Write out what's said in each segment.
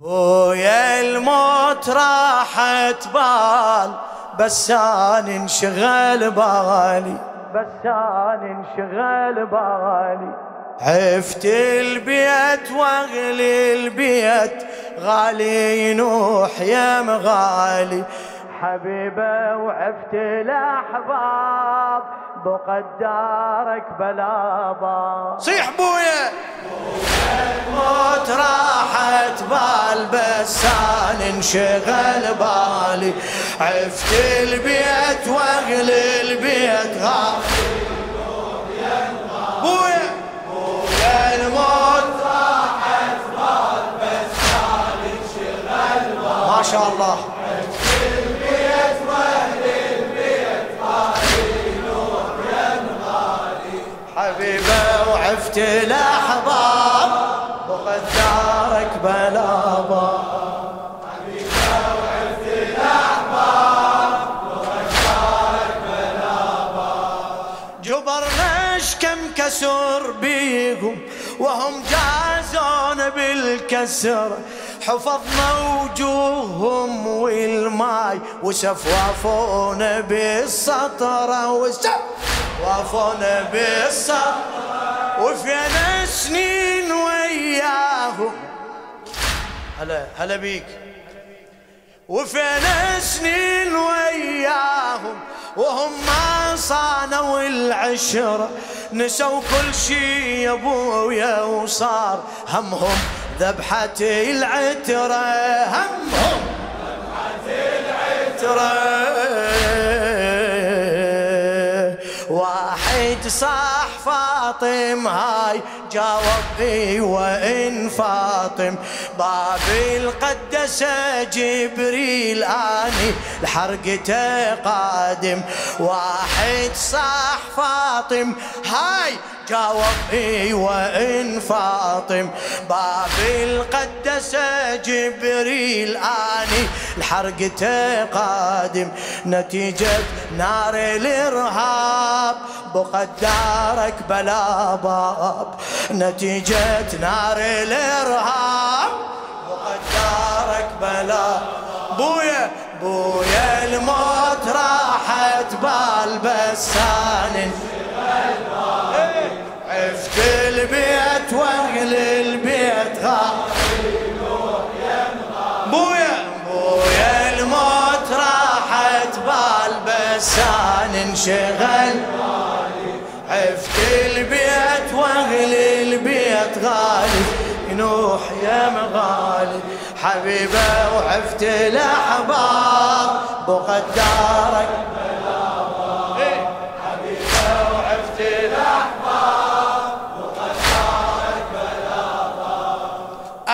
ويا الموت راحت بال بس أنا انشغل بالي. بس أنا انشغل بالي. عفت البيت واغلي البيت غالي ينوح يا مغالي. حبيبة وعفت الأحباب. بقدارك بلا باب. صيح بويا. الموت راحت بال بس أنا انشغل بالي. عفت البيت وأغلي البيت. غالي بويا يا الموت ما شاء الله. وعفت الاحباب وقدارك بلا باب جبرناش كم كسر بيهم وهم جازون بالكسر. حفظنا وجوههم والماي وسفوافونا بالسطرة وسفوافونا بالسطرة وفينا سنين وياهم. هلا هلا بيك. وفينا سنين وياهم. وهم ما صانوا العشرة نسوا كل شي يا ابويا وصار. همهم ذبحة العترة. همهم العترة. واحد صاح فاطم هاي جاوب بي وإن فاطم. باب القدسة جبريل آني لحرقته قادم. واحد صاح فاطم هاي جاوب اي وإن فاطم باب القدسة جبريل آني لحرقته قادم نتيجة نار الإرهاب. بقدارك بلا باب نتيجة نار الإرهاب. بقدارك بلا بويا بويا الموت راحت بال عفت البيت واغلي البيت غالي بويا بويا الموت راحت بال بس انشغل. عفت البيت واغلي البيت غالي. ينوح يا مغالي حبيبة وعفت الاحباب بقدارك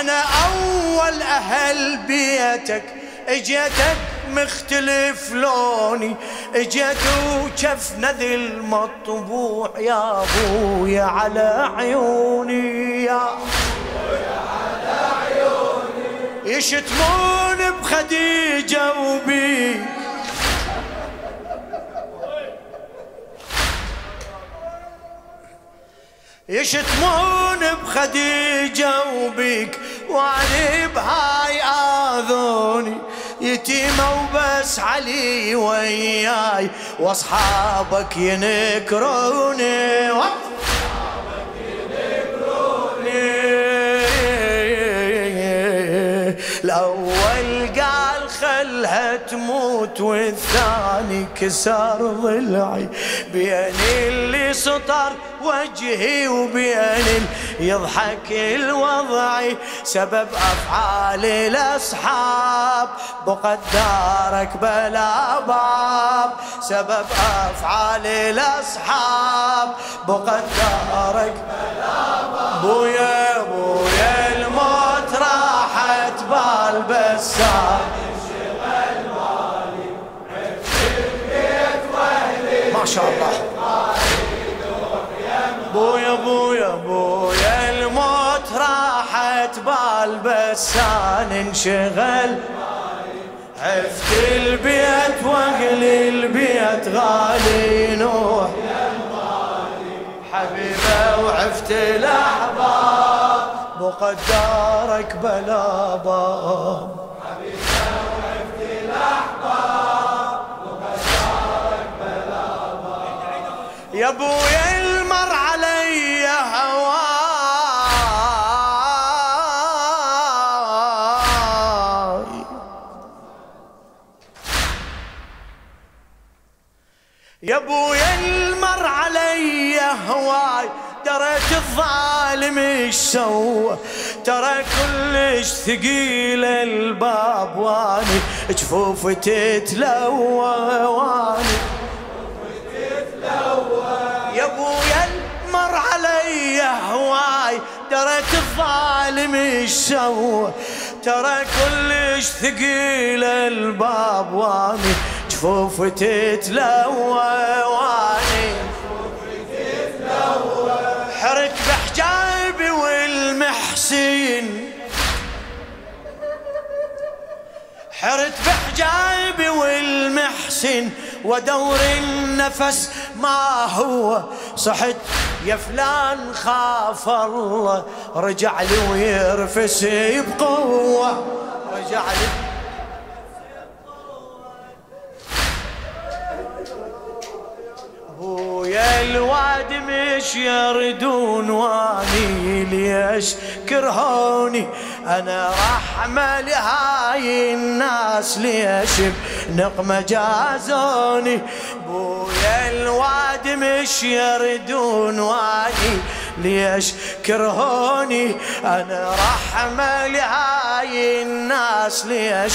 أنا أول أهل بيتك. إجيتك مختلف لوني. إجيت وشفنا ذي المطبوع. يا أبويا على عيوني. يا يشتمون بخديجة وبيك. يشتمون بخديجة وبيك. وعني بهاي آذوني يتيمة وبس علي وياي وأصحابك ينكروني. قال خلها تموت والثاني كسر ضلعي. بين اللي سطر وجهي وبين يضحك الوضعي. سبب أفعال الأصحاب بقدارك بلا باب. سبب أفعال الأصحاب بقدارك بلا باب. بويا بويا الموت راحت بال شاء الله. بويا بويا بويا الموت راحت بال بس أنا انشغل. عفت البيت واغلي البيت غالي نوح. حبيبة وعفت الأحباب مقدارك بلا باب. أبويا المر علي هواي يا أبويا المر علي هواي دريت الظالم إيش سوى ترى كلش ثقيل الباب واني. جفوف تتلوى هواي دريت الظالم إيش سوى ترى كلش ثقيل الباب واني جفوف تتلوى واني حرك بحجابي والمحسن. حرت بحجابي والمحسن ودور النفس ما هو صحت يا فلان خاف الله رجع لي ويرفس بقوة. رجع لي. ويا الواد مش يردون واني ليش كرهوني؟ أنا رحمة لهاي الناس ليش بنقمة جازوني؟ الواد مش يردون واني ليش كرهوني؟ أنا رحمة لهاي الناس ليش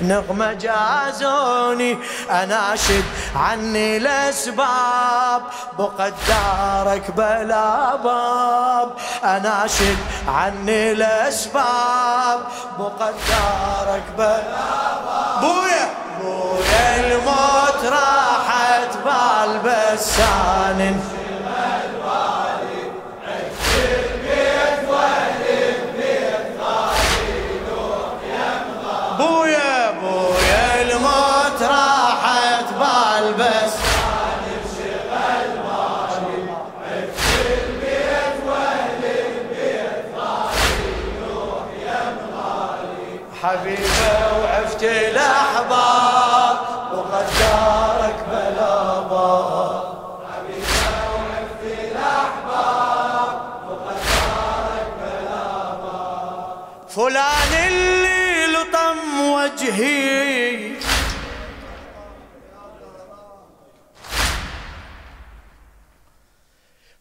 بنغمة جازوني؟ اناشد عني الأسباب بقدارك بلا باب. اناشد عني الأسباب بقدارك بلا باب. بالبسان بويا بويا الموت راحت وعفت وجهي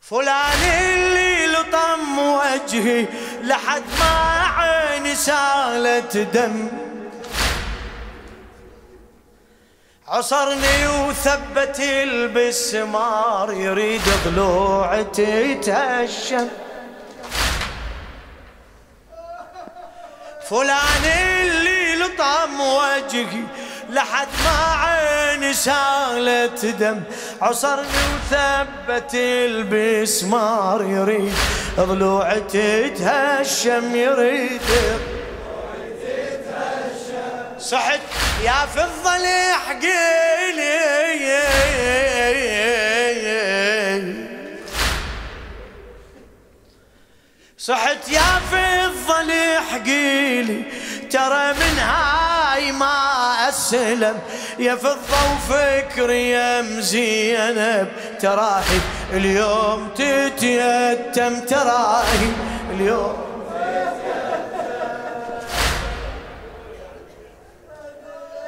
فلان اللي لطم وجهي لحد ما عيني سالت دم. عصرني وثبت البسمار يريد ضلوعتي تهشم. فلان اللي لطم وجهي لحد ما عيني سالت دم. عصرني وثبت البسمار يريد ضلوعتي تهشم يريد. صحت يا في الضليح قيلي. صحت يا في الضليح قيلي. ترى من هاي ما أسلم. يا فضة وفكري يا مزينب تراهي اليوم تتيتم تراهي اليوم.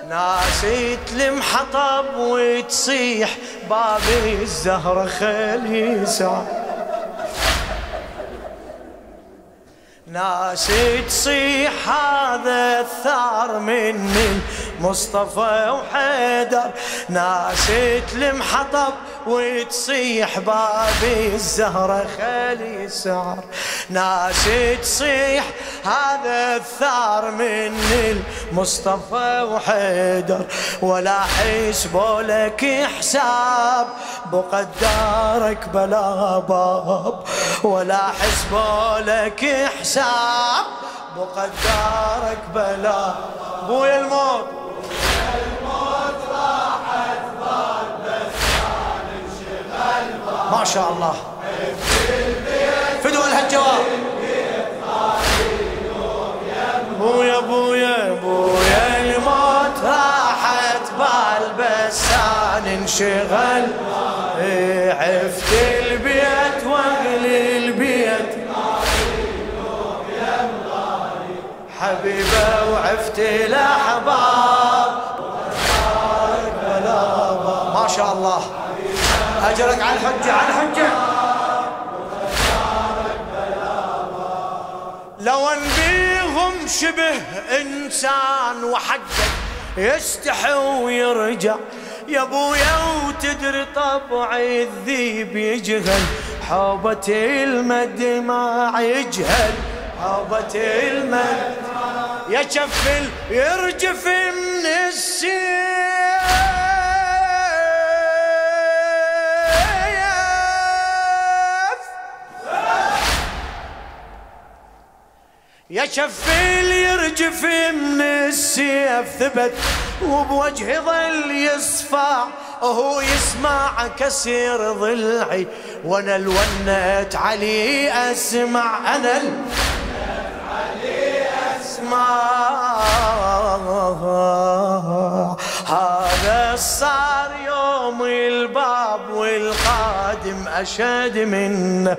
ناسيت المحطب وتصيح. بابي الزهرة خلي ساعة ناس تصيح هذا الثار من مصطفى وحيدر. ناس تلم حطب وتصيح بابي الزهرة خلي سعر. ناس تصيح هذا الثار من المصطفى وحيدر. ولا حسبوا لك حساب بقدارك بلا باب. ولا حسبوا لك حساب بقدارك بلا بويا الموت. ما شاء الله. فدوا هالجواب بويا بويا بويا اللي الموت راحت بال بس أنا انشغل إيه، عفت البيت واغلي البيت. حبيبة وعفت الأحباب. ما شاء الله. أجرك على الحجة على الحجة. لو ان بيهم شبه إنسان وحقك يستحي ويرجع. يا ابويا وتدري طبع الذيب يجهل حوبة المد ما يجهل حوبة المد يا شفل يرجف من السيف. يا شفيل يرجف من السيف ثبت وبوجهي ظل يصفع وهو يسمع كسير ضلعي. وأنا الونت علي أسمع أنا علي أسمع. هذا يوم الباب والقادم أشد منه.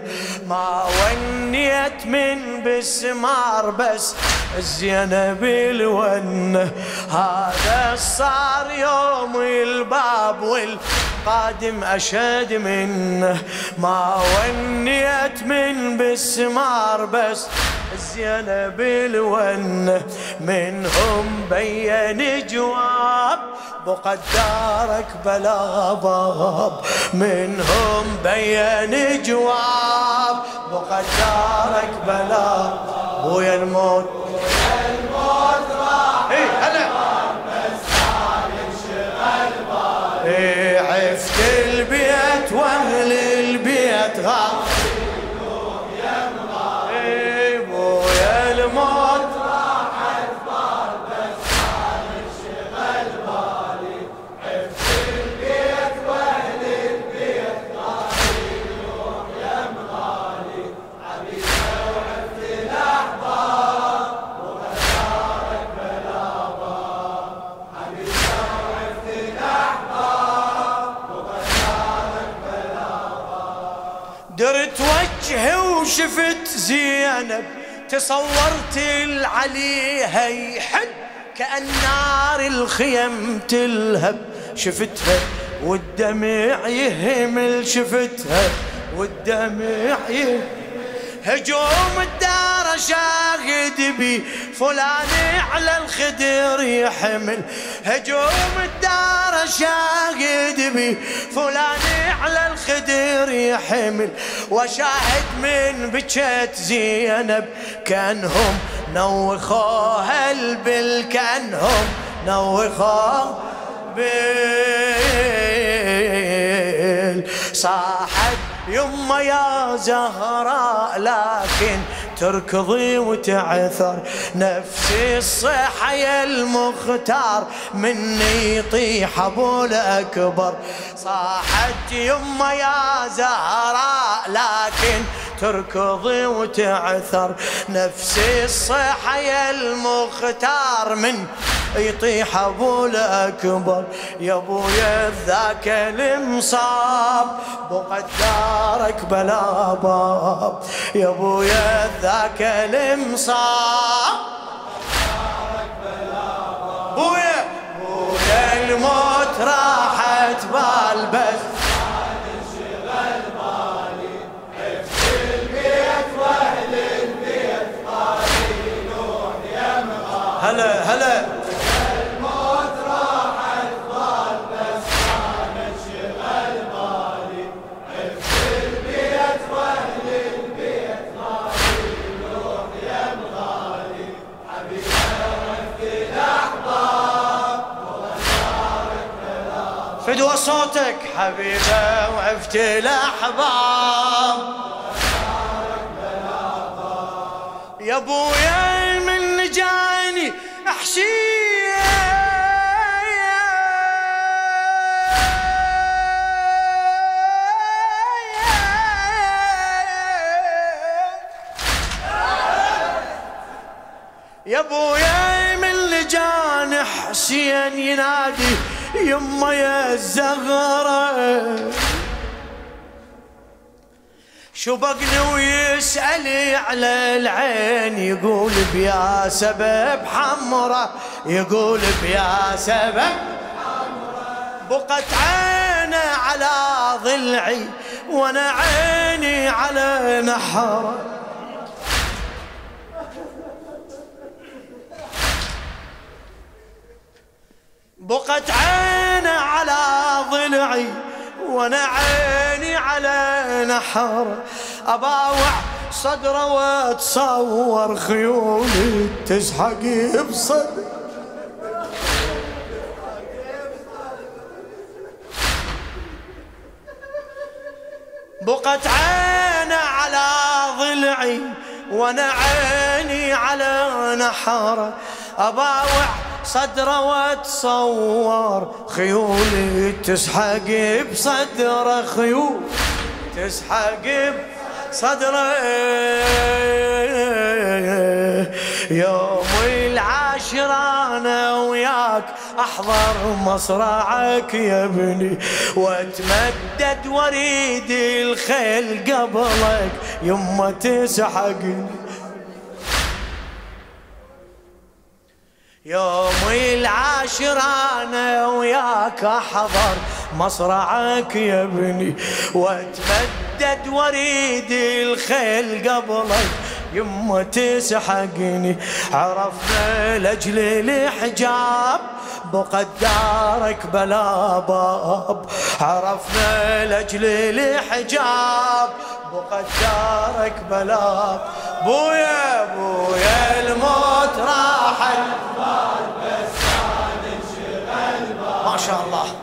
ما ونيت من بسمار بس الزينب الون. هذا صار يوم الباب والقادم أشد منه. ما ونيت من بسمار بس الزينب الون منهم بين جواب بقدارك بلا باب. منهم بين جواب بقدارك بلا بويا الموت. تصورت العليها يحد كأن نار الخيم تلهب. شفتها والدمع يهمل شفتها والدمع يهمل. هجوم الدار شاهد بي فلان على الخدر يحمل هجوم الدار شاهد بي. فلان على الخدر يحمل وشاهد من بكت زينب. كأنهم نوخوها البل كأنهم نوخوها بال صاحت يما يا زهراء لكن تركضي وتعثر نفسي الصحة يا المختار مني يطيح أبو الأكبر. صاحت يما يا زهراء لكن تركضي وتعثر نفسي الصحة يا المختار من يطيح أبو الأكبر. يا ابويا ذاك المصاب. بقدارك بلا باب. يا ابويا ذاك المصاب. فدوى صوتك حبيبة وعفت الأحباب. يا أبويا من جاني يا أبويا من لجان حسين ينادي يما يا الزغرة شبقني ويسألي على العين؟ يقول بيا سبب حمرة. يقول بيا سبب بقت عينه على ضلعي وأنا عيني على نحرة. بقت عينه على ضلعي وأنا عيني على نحر. أباوع صدرة وأتصور خيولي تزحق بصدر بقت عينه على ضلعي وأنا عيني على نحر. أباوع صدره واتصور خيولي تسحق بصدره خيول تسحق بصدره. يوم العاشر أنا وياك أحضر مصرعك يا ابني وأتمدد وأريد الخيل قبلك. يما تسحقني. يوم العاشر أنا وياك أحضر مصرعك يا ابني وأتمدد وأريد الخيل قبلك يما تسحقني. عرفنا لأجل الحجاب بقد دارك بلا باب. عرفنا لأجل الحجاب بقد دارك بلا بويا بويا الموت راح شاء الله.